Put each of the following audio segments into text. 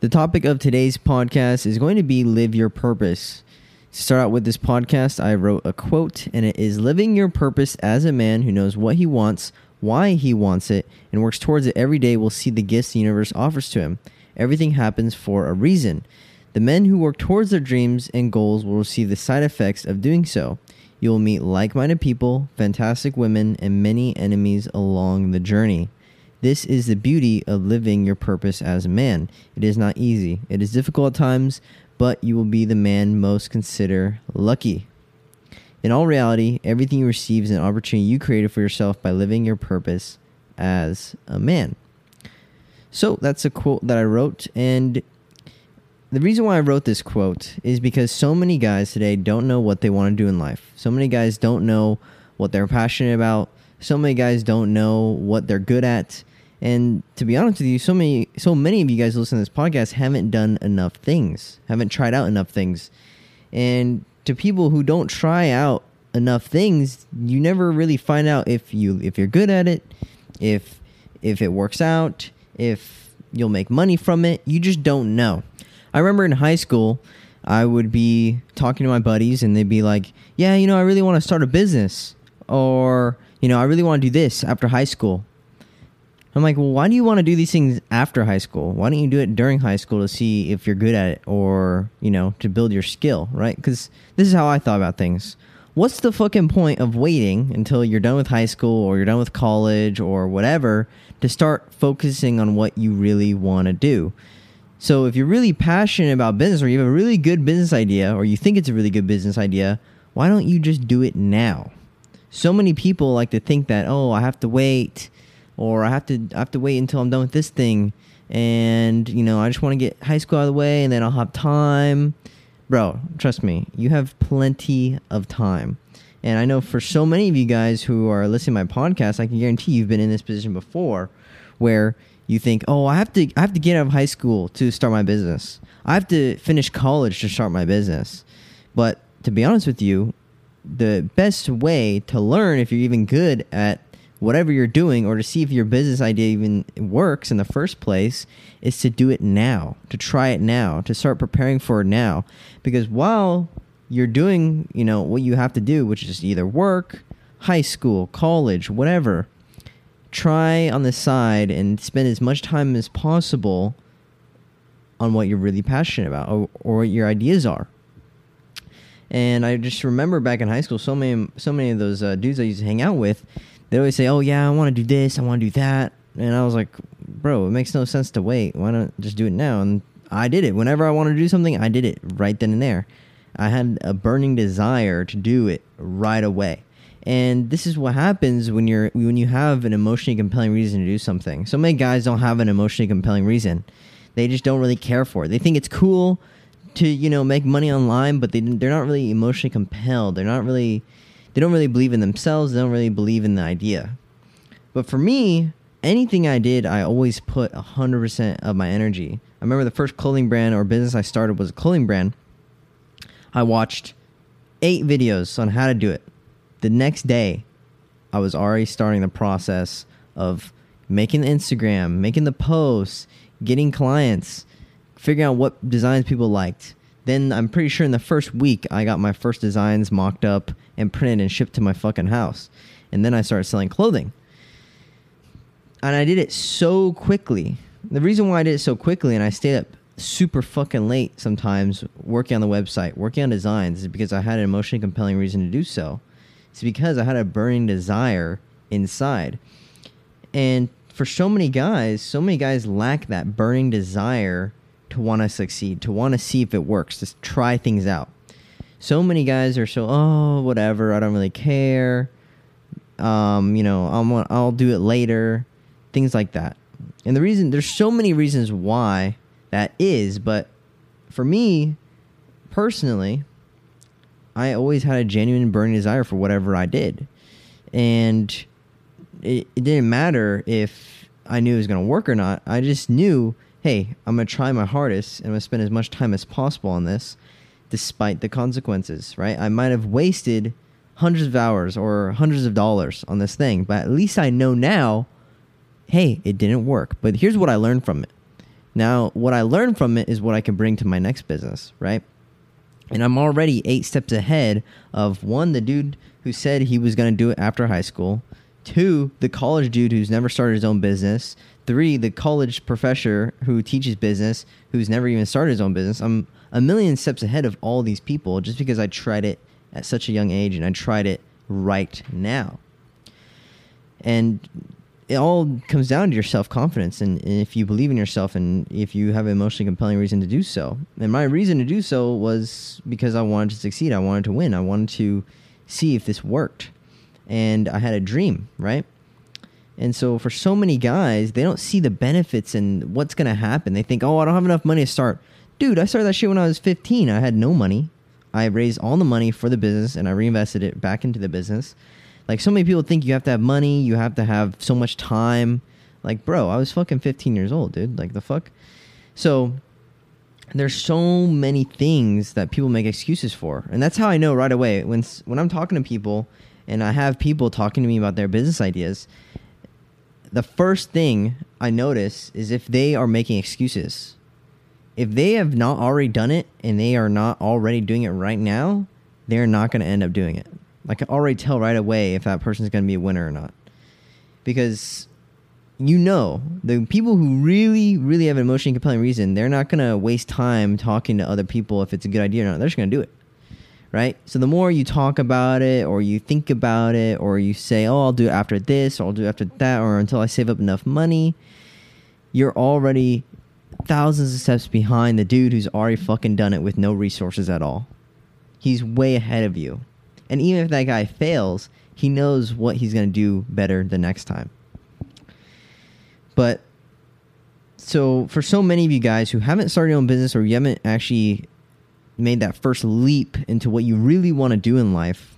The topic of today's podcast is going to be live your purpose. To start out with this podcast, I wrote a quote, and it is living your purpose as a man who knows what he wants, why he wants it, and works towards it every day will see the gifts the universe offers to him. Everything happens for a reason. The men who work towards their dreams and goals will receive the side effects of doing so. You will meet like minded people, fantastic women, and many enemies along the journey. This is the beauty of living your purpose as a man. It is not easy, it is difficult at times, but you will be the man most consider lucky. In all reality, everything you receive is an opportunity you created for yourself by living your purpose as a man. So that's a quote that I wrote, and the reason why I wrote this quote is because so many guys today don't know what they want to do in life. So many guys don't know what they're passionate about. So many guys don't know what they're good at. And to be honest with you, so many so many of you guys listening to this podcast haven't done enough things, haven't tried out enough things. And to people who don't try out enough things, you never really find out if you if you're good at it, if if it works out, if you'll make money from it. You just don't know. I remember in high school, I would be talking to my buddies and they'd be like, "Yeah, you know, I really want to start a business." Or, you know, I really want to do this after high school. I'm like, well, why do you want to do these things after high school? Why don't you do it during high school to see if you're good at it or, you know, to build your skill, right? Because this is how I thought about things. What's the fucking point of waiting until you're done with high school or you're done with college or whatever to start focusing on what you really want to do? So if you're really passionate about business or you have a really good business idea or you think it's a really good business idea, why don't you just do it now? So many people like to think that, oh, I have to wait or I have to I have to wait until I'm done with this thing, and you know I just want to get high school out of the way, and then I'll have time. Bro, trust me, you have plenty of time. And I know for so many of you guys who are listening to my podcast, I can guarantee you've been in this position before where you think, "Oh, I have to I have to get out of high school to start my business. I have to finish college to start my business." But to be honest with you, the best way to learn if you're even good at whatever you're doing or to see if your business idea even works in the first place is to do it now, to try it now, to start preparing for it now. Because while you're doing, you know, what you have to do, which is either work, high school, college, whatever, try on the side and spend as much time as possible on what you're really passionate about or, or what your ideas are. And I just remember back in high school, so many, so many of those uh, dudes I used to hang out with, they always say, "Oh yeah, I want to do this, I want to do that," and I was like, "Bro, it makes no sense to wait. Why not just do it now?" And I did it. Whenever I wanted to do something, I did it right then and there. I had a burning desire to do it right away. And this is what happens when you're when you have an emotionally compelling reason to do something. So many guys don't have an emotionally compelling reason. They just don't really care for it. They think it's cool to, you know, make money online, but they they're not really emotionally compelled. They're not really they don't really believe in themselves. They don't really believe in the idea. But for me, anything I did, I always put 100% of my energy. I remember the first clothing brand or business I started was a clothing brand. I watched eight videos on how to do it. The next day, I was already starting the process of making the Instagram, making the posts, getting clients, figuring out what designs people liked, then I'm pretty sure in the first week I got my first designs mocked up and printed and shipped to my fucking house. And then I started selling clothing. And I did it so quickly. The reason why I did it so quickly and I stayed up super fucking late sometimes working on the website, working on designs is because I had an emotionally compelling reason to do so. It's because I had a burning desire inside. And for so many guys, so many guys lack that burning desire to want to succeed, to want to see if it works, to try things out. So many guys are so, oh, whatever, I don't really care. Um, you know, I'll, I'll do it later, things like that. And the reason, there's so many reasons why that is, but for me personally, I always had a genuine burning desire for whatever I did. And it, it didn't matter if I knew it was going to work or not. I just knew hey, I'm going to try my hardest and I'm going to spend as much time as possible on this despite the consequences, right? I might have wasted hundreds of hours or hundreds of dollars on this thing, but at least I know now, hey, it didn't work. But here's what I learned from it. Now, what I learned from it is what I can bring to my next business, right? And I'm already eight steps ahead of one, the dude who said he was going to do it after high school, two, the college dude who's never started his own business, three, the college professor who teaches business who's never even started his own business. I'm a million steps ahead of all these people just because I tried it at such a young age and I tried it right now. And it all comes down to your self confidence and, and, if you believe in yourself and if you have an emotionally compelling reason to do so. And my reason to do so was because I wanted to succeed. I wanted to win. I wanted to see if this worked. And I had a dream, right? And so for so many guys, they don't see the benefits and what's going to happen. They think, oh, I don't have enough money to start. Dude, I started that shit when I was 15. I had no money. I raised all the money for the business and I reinvested it back into the business. Like so many people think you have to have money, you have to have so much time. Like, bro, I was fucking 15 years old, dude. Like the fuck. So there's so many things that people make excuses for. And that's how I know right away when when I'm talking to people and I have people talking to me about their business ideas, the first thing I notice is if they are making excuses. If they have not already done it and they are not already doing it right now, they're not going to end up doing it. I can already tell right away if that person's going to be a winner or not. Because you know, the people who really, really have an emotionally compelling reason, they're not going to waste time talking to other people if it's a good idea or not. They're just going to do it. Right? So the more you talk about it or you think about it or you say, oh, I'll do it after this or I'll do it after that or until I save up enough money, you're already thousands of steps behind the dude who's already fucking done it with no resources at all. He's way ahead of you. And even if that guy fails, he knows what he's going to do better the next time. But so for so many of you guys who haven't started your own business or you haven't actually made that first leap into what you really want to do in life,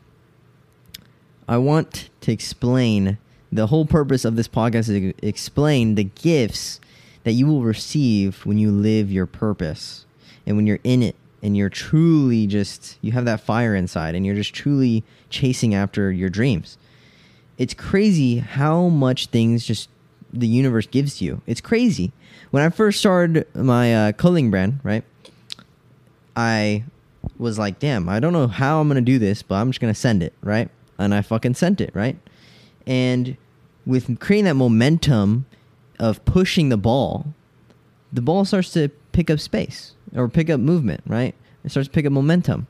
I want to explain the whole purpose of this podcast is to explain the gifts that you will receive when you live your purpose and when you're in it and you're truly just you have that fire inside and you're just truly chasing after your dreams. It's crazy how much things just the universe gives you. It's crazy. When i first started my uh, clothing brand right i was like damn i don't know how i'm gonna do this but i'm just gonna send it right and i fucking sent it right and with creating that momentum of pushing the ball the ball starts to pick up space or pick up movement, right? It starts to pick up momentum.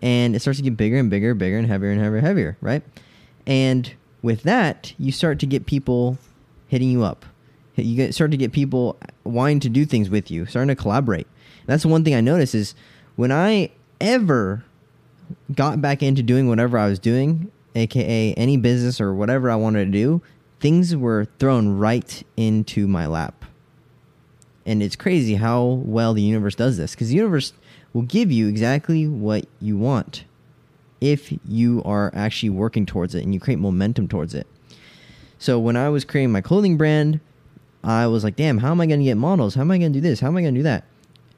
And it starts to get bigger and bigger, bigger and heavier and heavier, heavier, right? And with that, you start to get people hitting you up. You get, start to get people wanting to do things with you, starting to collaborate. And that's the one thing I notice is when I ever got back into doing whatever I was doing, aka any business or whatever I wanted to do, things were thrown right into my lap and it's crazy how well the universe does this because the universe will give you exactly what you want if you are actually working towards it and you create momentum towards it. So when I was creating my clothing brand, I was like, damn, how am I going to get models? How am I going to do this? How am I going to do that?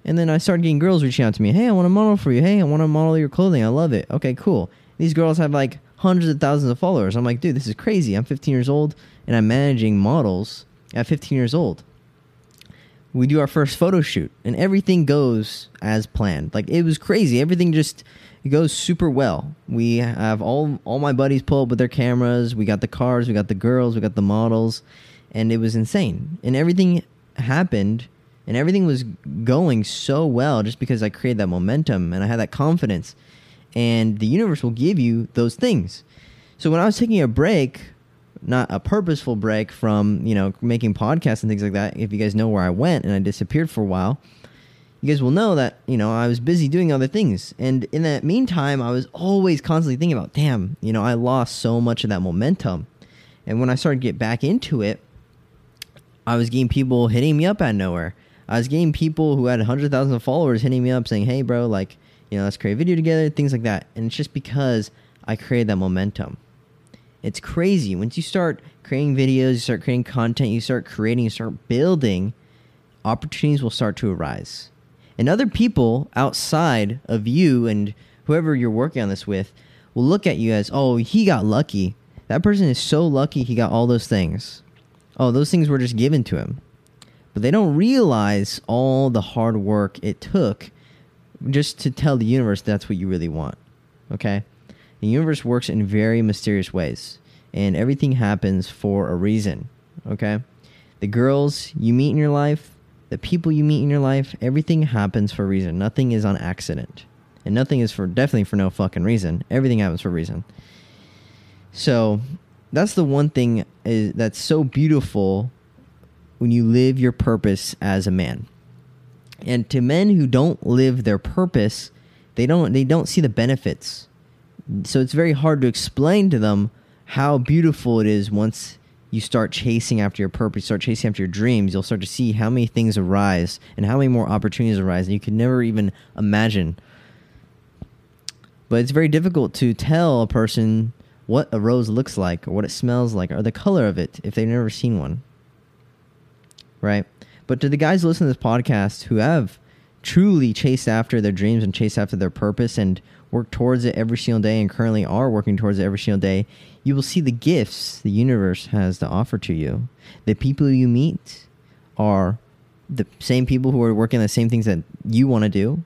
And then I started getting girls reaching out to me. Hey, I want to model for you. Hey, I want to model your clothing. I love it. Okay, cool. These girls have like hundreds of thousands of followers. I'm like, dude, this is crazy. I'm 15 years old and I'm managing models at 15 years old we do our first photo shoot and everything goes as planned like it was crazy everything just it goes super well we have all all my buddies pull up with their cameras we got the cars we got the girls we got the models and it was insane and everything happened and everything was going so well just because i created that momentum and i had that confidence and the universe will give you those things so when i was taking a break not a purposeful break from you know making podcasts and things like that. If you guys know where I went and I disappeared for a while, you guys will know that you know I was busy doing other things. And in that meantime, I was always constantly thinking about, damn, you know, I lost so much of that momentum. And when I started to get back into it, I was getting people hitting me up out of nowhere. I was getting people who had hundred thousand of followers hitting me up saying, "Hey, bro, like, you know, let's create a video together," things like that. And it's just because I created that momentum. It's crazy. Once you start creating videos, you start creating content, you start creating, you start building, opportunities will start to arise. And other people outside of you and whoever you're working on this with will look at you as, oh, he got lucky. That person is so lucky he got all those things. Oh, those things were just given to him. But they don't realize all the hard work it took just to tell the universe that's what you really want. Okay? The universe works in very mysterious ways, and everything happens for a reason. Okay? The girls you meet in your life, the people you meet in your life, everything happens for a reason. Nothing is on accident. And nothing is for definitely for no fucking reason. Everything happens for a reason. So, that's the one thing is that's so beautiful when you live your purpose as a man. And to men who don't live their purpose, they don't they don't see the benefits. So it's very hard to explain to them how beautiful it is once you start chasing after your purpose, start chasing after your dreams, you'll start to see how many things arise and how many more opportunities arise and you could never even imagine. But it's very difficult to tell a person what a rose looks like or what it smells like or the color of it if they've never seen one. Right? But to the guys listening to this podcast who have truly chased after their dreams and chased after their purpose and work towards it every single day and currently are working towards it every single day, you will see the gifts the universe has to offer to you. The people you meet are the same people who are working the same things that you want to do.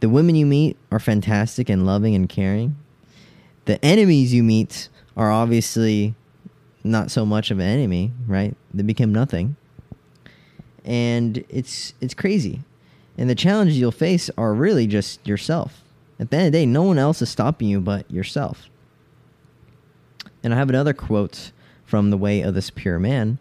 The women you meet are fantastic and loving and caring. The enemies you meet are obviously not so much of an enemy, right? They become nothing and it's it's crazy. And the challenges you'll face are really just yourself. At the end of the day, no one else is stopping you but yourself. And I have another quote from The Way of the Superior Man.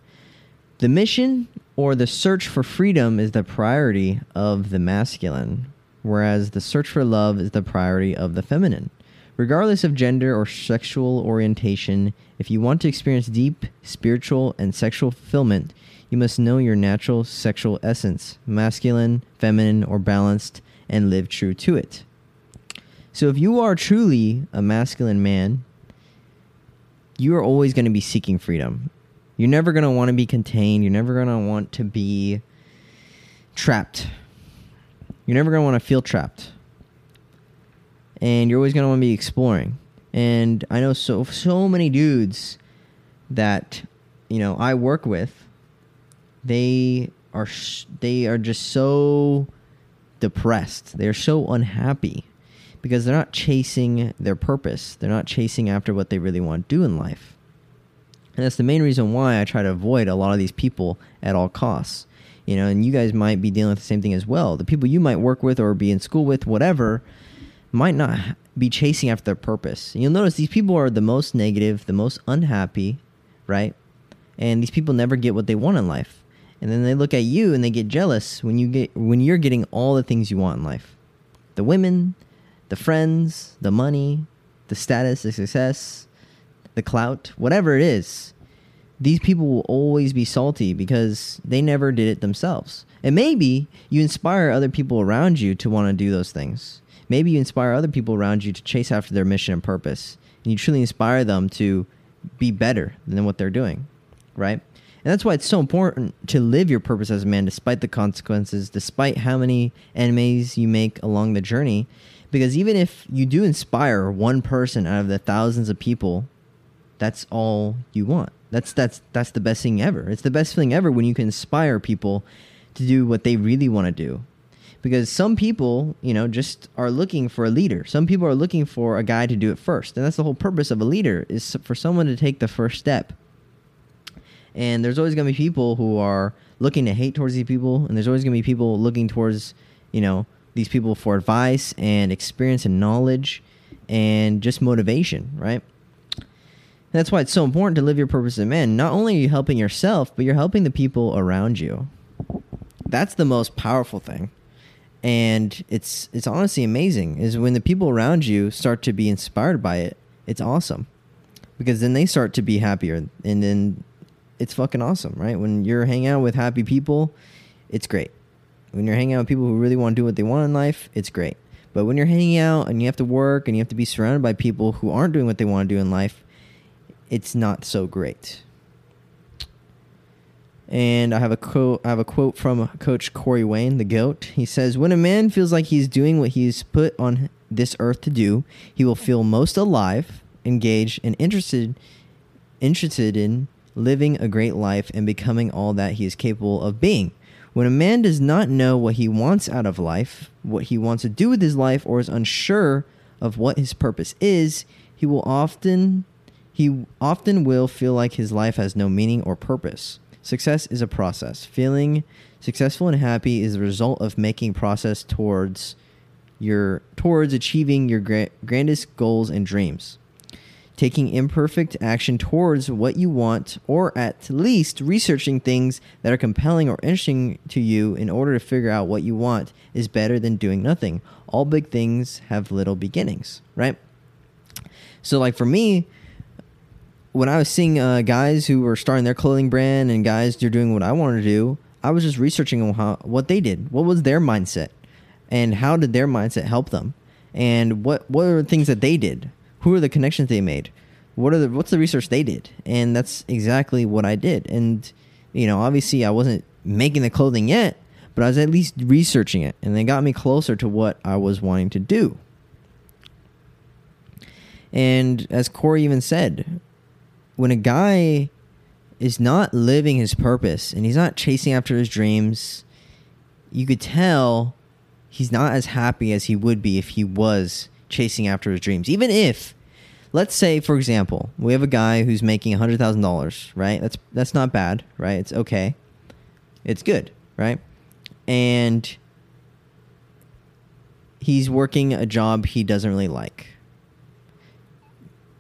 The mission or the search for freedom is the priority of the masculine, whereas the search for love is the priority of the feminine. Regardless of gender or sexual orientation, if you want to experience deep spiritual and sexual fulfillment, you must know your natural sexual essence, masculine, feminine, or balanced, and live true to it. So if you are truly a masculine man, you are always going to be seeking freedom. You're never going to want to be contained. You're never going to want to be trapped. You're never going to want to feel trapped. And you're always going to want to be exploring. And I know so so many dudes that you know I work with they are they are just so depressed. They're so unhappy because they're not chasing their purpose. They're not chasing after what they really want to do in life. And that's the main reason why I try to avoid a lot of these people at all costs. You know, and you guys might be dealing with the same thing as well. The people you might work with or be in school with, whatever, might not be chasing after their purpose. And you'll notice these people are the most negative, the most unhappy, right? And these people never get what they want in life and then they look at you and they get jealous when you get when you're getting all the things you want in life. The women the friends the money the status the success the clout whatever it is. These people will always be salty because they never did it themselves. And maybe you inspire other people around you to want to do those things. Maybe you inspire other people around you to chase after their mission and purpose. And you truly inspire them to be better than what they're doing right and that's why it's so important to live your purpose as a man despite the consequences, despite how many enemies you make along the journey. Because even if you do inspire one person out of the thousands of people, that's all you want. That's that's that's the best thing ever. It's the best thing ever when you can inspire people to do what they really want to do. Because some people, you know, just are looking for a leader. Some people are looking for a guy to do it first. And that's the whole purpose of a leader is for someone to take the first step and there's always going to be people who are looking to hate towards these people, and there's always going to be people looking towards, you know, these people for advice and experience and knowledge and just motivation, right? And that's why it's so important to live your purpose as a man. Not only are you helping yourself, but you're helping the people around you. That's the most powerful thing. And it's it's honestly amazing is when the people around you start to be inspired by it. It's awesome. Because then they start to be happier and then it's fucking awesome, right? When you're hanging out with happy people, it's great. When you're hanging out with people who really want to do what they want in life, it's great. But when you're hanging out and you have to work and you have to be surrounded by people who aren't doing what they want to do in life, it's not so great. And I have a quote. I have a quote from Coach Corey Wayne, the goat. He says, "When a man feels like he's doing what he's put on this earth to do, he will feel most alive, engaged, and interested, interested in living a great life and becoming all that he is capable of being. When a man does not know what he wants out of life, what he wants to do with his life, or is unsure of what his purpose is, he will often he often will feel like his life has no meaning or purpose. Success is a process. Feeling successful and happy is the result of making process towards your towards achieving your gra- grandest goals and dreams. Taking imperfect action towards what you want, or at least researching things that are compelling or interesting to you in order to figure out what you want, is better than doing nothing. All big things have little beginnings, right? So, like for me, when I was seeing uh, guys who were starting their clothing brand and guys who are doing what I wanted to do, I was just researching how, what they did. What was their mindset? And how did their mindset help them? And what, what are the things that they did? Who are the connections they made? What are the what's the research they did? And that's exactly what I did. And you know, obviously I wasn't making the clothing yet, but I was at least researching it and they got me closer to what I was wanting to do. And as Corey even said, when a guy is not living his purpose and he's not chasing after his dreams, you could tell he's not as happy as he would be if he was chasing after his dreams. Even if, let's say, for example, we have a guy who's making hundred thousand dollars, right? That's that's not bad, right? It's okay, it's good, right? And he's working a job he doesn't really like.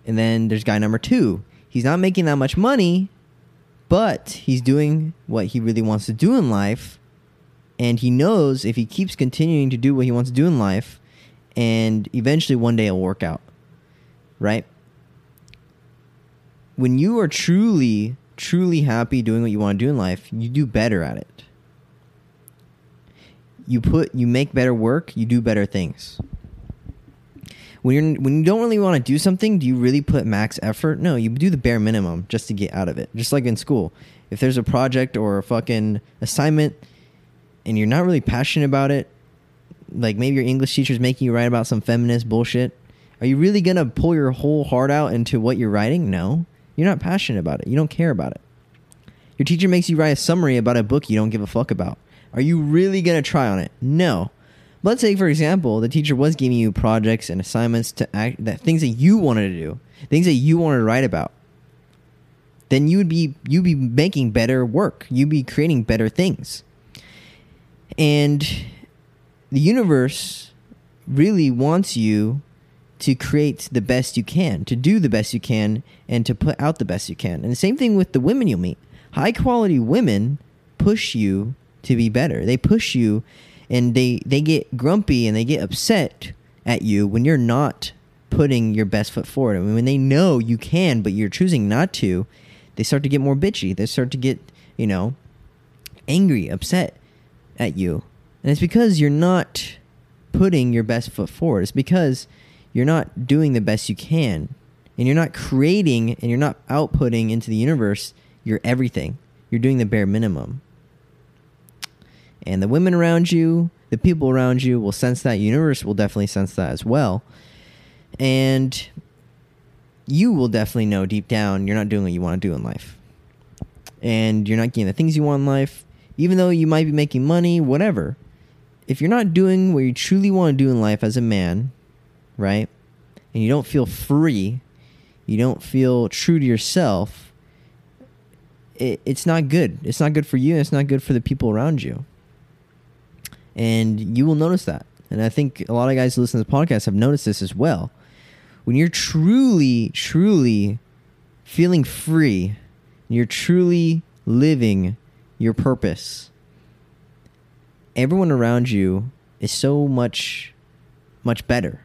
And then there's guy number two he's not making that much money, but he's doing what he really wants to do in life. And he knows if he keeps continuing to do what he wants to do in life, and eventually one day it'll work out. Right? When you are truly, truly happy doing what you want to do in life, you do better at it. You put you make better work, you do better things when you're when you don't really want to do something, do you really put max effort? No, you do the bare minimum just to get out of it. Just like in school, if there's a project or a fucking assignment and you're not really passionate about it, like maybe your English teacher's making you write about some feminist bullshit, are you really gonna pull your whole heart out into what you're writing? No, you're not passionate about it. You don't care about it. Your teacher makes you write a summary about a book you don't give a fuck about. Are you really gonna try on it? No let's say, for example, the teacher was giving you projects and assignments to act that things that you wanted to do, things that you wanted to write about. Then you would be you'd be making better work. You'd be creating better things. And the universe really wants you to create the best you can, to do the best you can, and to put out the best you can. And the same thing with the women you'll meet. High quality women push you to be better. They push you and they they get grumpy and they get upset at you when you're not putting your best foot forward. I mean, when they know you can, but you're choosing not to, they start to get more bitchy. They start to get, you know, angry, upset at you. And it's because you're not putting your best foot forward. It's because you're not doing the best you can. And you're not creating and you're not outputting into the universe your everything. You're doing the bare minimum. And the women around you, the people around you will sense that. Universe will definitely sense that as well. And you will definitely know deep down you're not doing what you want to do in life. And you're not getting the things you want in life, even though you might be making money, whatever. If you're not doing what you truly want to do in life as a man, right? And you don't feel free, you don't feel true to yourself, it, it's not good. It's not good for you, and it's not good for the people around you and you will notice that. And I think a lot of guys who listen to the podcast have noticed this as well. When you're truly, truly feeling free, you're truly living your purpose, everyone around you is so much, much better.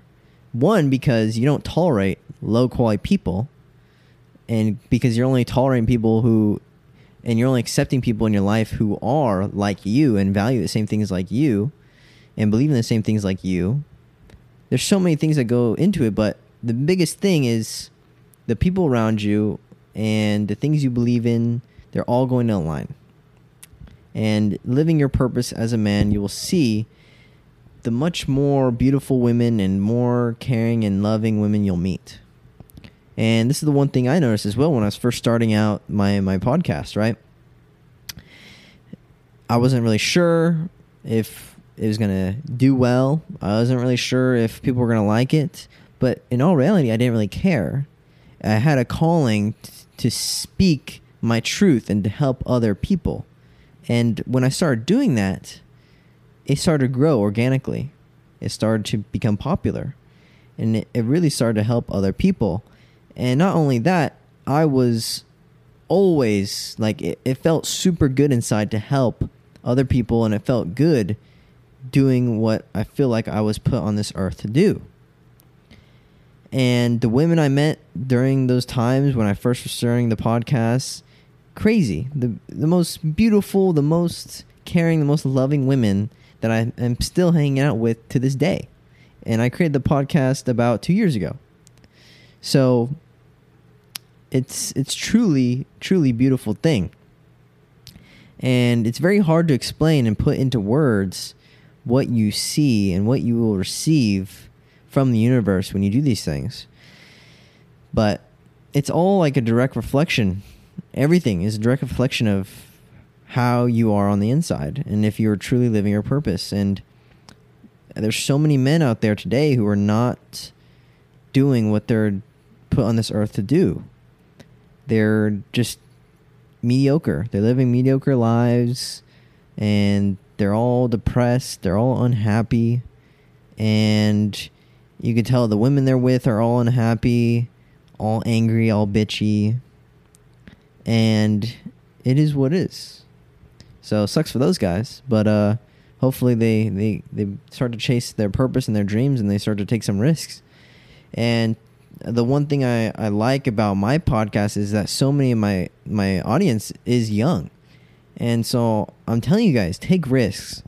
One, because you don't tolerate low quality people, and because you're only tolerating people who and you're only accepting people in your life who are like you and value the same things like you and believe in the same things like you. There's so many things that go into it, but the biggest thing is the people around you and the things you believe in, they're all going to align. And living your purpose as a man, you will see the much more beautiful women and more caring and loving women you'll meet. And this is the one thing I noticed as well when I was first starting out my my podcast, right? I wasn't really sure if it was gonna do well. I wasn't really sure if people were gonna like it. But in all reality, I didn't really care. I had a calling t- to speak my truth and to help other people. And when I started doing that, it started to grow organically. It started to become popular. And it, it really started to help other people. And not only that, I was always like, it, it felt super good inside to help other people. And it felt good doing what I feel like I was put on this earth to do. And the women I met during those times when I first was starting the podcast, crazy. The the most beautiful, the most caring, the most loving women that I am still hanging out with to this day. And I created the podcast about 2 years ago. So it's it's truly truly beautiful thing. And it's very hard to explain and put into words what you see and what you will receive from the universe when you do these things. But it's all like a direct reflection. Everything is a direct reflection of how you are on the inside and if you're truly living your purpose. And there's so many men out there today who are not doing what they're put on this earth to do. They're just mediocre. They're living mediocre lives and they're all depressed, they're all unhappy, and you can tell the women they're with are all unhappy, all angry, all bitchy. And it is what is. So sucks for those guys, but uh hopefully they they they start to chase their purpose and their dreams and they start to take some risks. And the one thing I, I like about my podcast is that so many of my my audience is young. And so I'm telling you guys, take risks.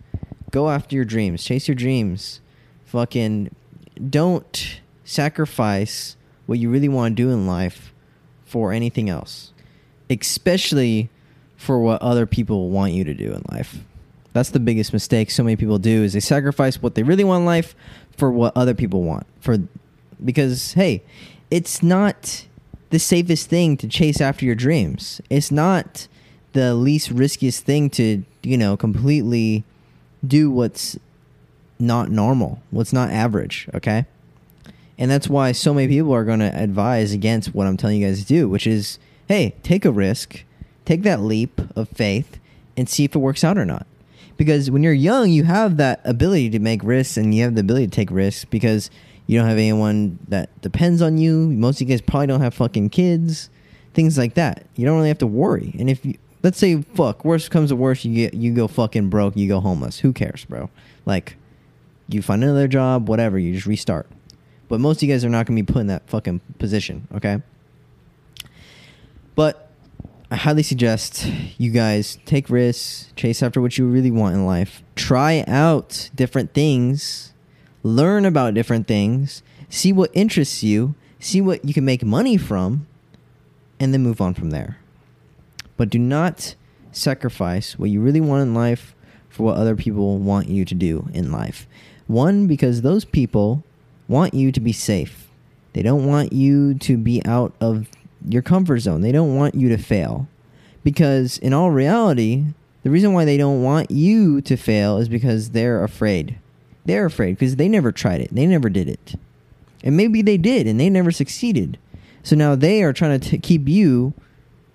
Go after your dreams. Chase your dreams. Fucking don't sacrifice what you really want to do in life for anything else, especially for what other people want you to do in life. That's the biggest mistake so many people do is they sacrifice what they really want in life for what other people want. For because hey, it's not the safest thing to chase after your dreams. It's not the least riskiest thing to, you know, completely do what's not normal, what's not average, okay? And that's why so many people are going to advise against what I'm telling you guys to do, which is hey, take a risk, take that leap of faith, and see if it works out or not. Because when you're young, you have that ability to make risks and you have the ability to take risks because you don't have anyone that depends on you. Most of you guys probably don't have fucking kids, things like that. You don't really have to worry. And if you, let's say, fuck, worst comes to worst, you get you go fucking broke, you go homeless. Who cares, bro? Like, you find another job, whatever, you just restart. But most of you guys are not to be put in that fucking position, okay? But I highly suggest you guys take risks, chase after what you really want in life, try out different things, learn about different things, see what interests you, see what you can make money from, and then move on from there. But do not sacrifice what you really want in life for what other people want you to do in life. One, because those people want you to be safe. They don't want you to be out of your comfort zone. They don't want you to fail. Because in all reality, the reason why they don't want you to fail is because they're afraid. They're afraid because they never tried it. They never did it. And maybe they did and they never succeeded. So now they are trying to keep you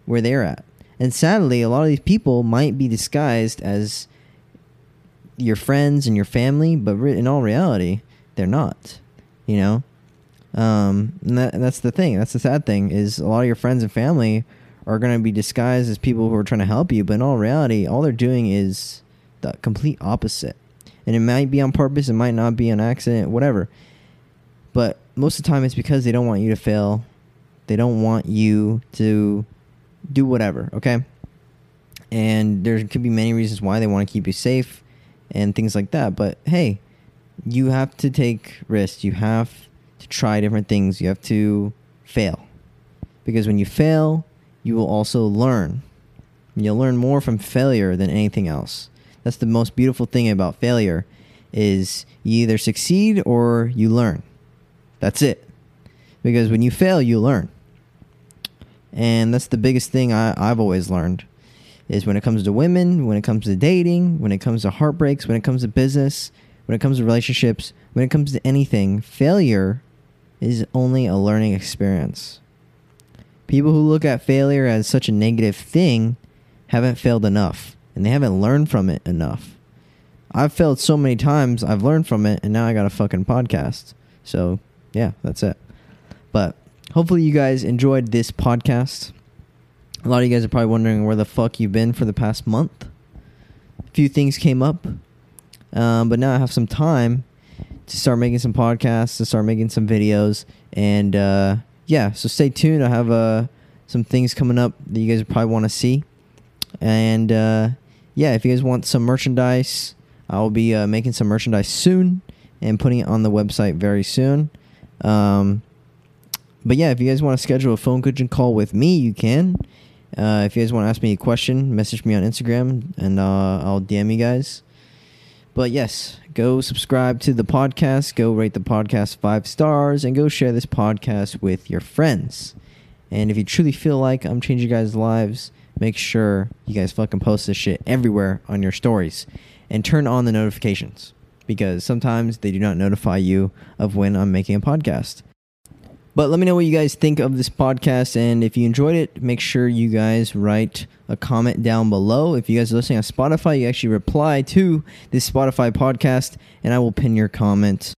where they're at. And sadly, a lot of these people might be disguised as your friends and your family, but in all reality, they're not. You know, um, and, that, and that's the thing. That's the sad thing is a lot of your friends and family are going to be disguised as people who are trying to help you, but in all reality, all they're doing is the complete opposite. And it might be on purpose, it might not be an accident, whatever. But most of the time, it's because they don't want you to fail. They don't want you to do whatever, okay? And there could be many reasons why they want to keep you safe and things like that. But hey, you have to take risks. You have to try different things. You have to fail. Because when you fail, you will also learn. You'll learn more from failure than anything else. That's the most beautiful thing about failure is you either succeed or you learn. That's it. Because when you fail, you learn. And that's the biggest thing I, I've always learned. is when it comes to women, when it comes to dating, when it comes to heartbreaks, when it comes to business, when it comes to relationships, when it comes to anything, failure is only a learning experience. People who look at failure as such a negative thing haven't failed enough and they haven't learned from it enough. I've failed so many times, I've learned from it, and now I got a fucking podcast. So, yeah, that's it. But hopefully, you guys enjoyed this podcast. A lot of you guys are probably wondering where the fuck you've been for the past month. A few things came up, um, but now I have some time to start making some podcasts, to start making some videos, and uh, yeah. So stay tuned. I have uh, some things coming up that you guys probably want to see, and uh, yeah, if you guys want some merchandise, I'll be uh, making some merchandise soon and putting it on the website very soon. Um, but yeah, if you guys want to schedule a phone coaching call with me, you can. Uh, if you guys want to ask me a question, message me on Instagram and uh, I'll DM you guys. But yes, go subscribe to the podcast, go rate the podcast five stars, and go share this podcast with your friends. And if you truly feel like I'm changing guys' lives, make sure you guys fucking post this shit everywhere on your stories and turn on the notifications because sometimes they do not notify you of when I'm making a podcast. But let me know what you guys think of this podcast. And if you enjoyed it, make sure you guys write a comment down below. If you guys are listening on Spotify, you actually reply to this Spotify podcast, and I will pin your comment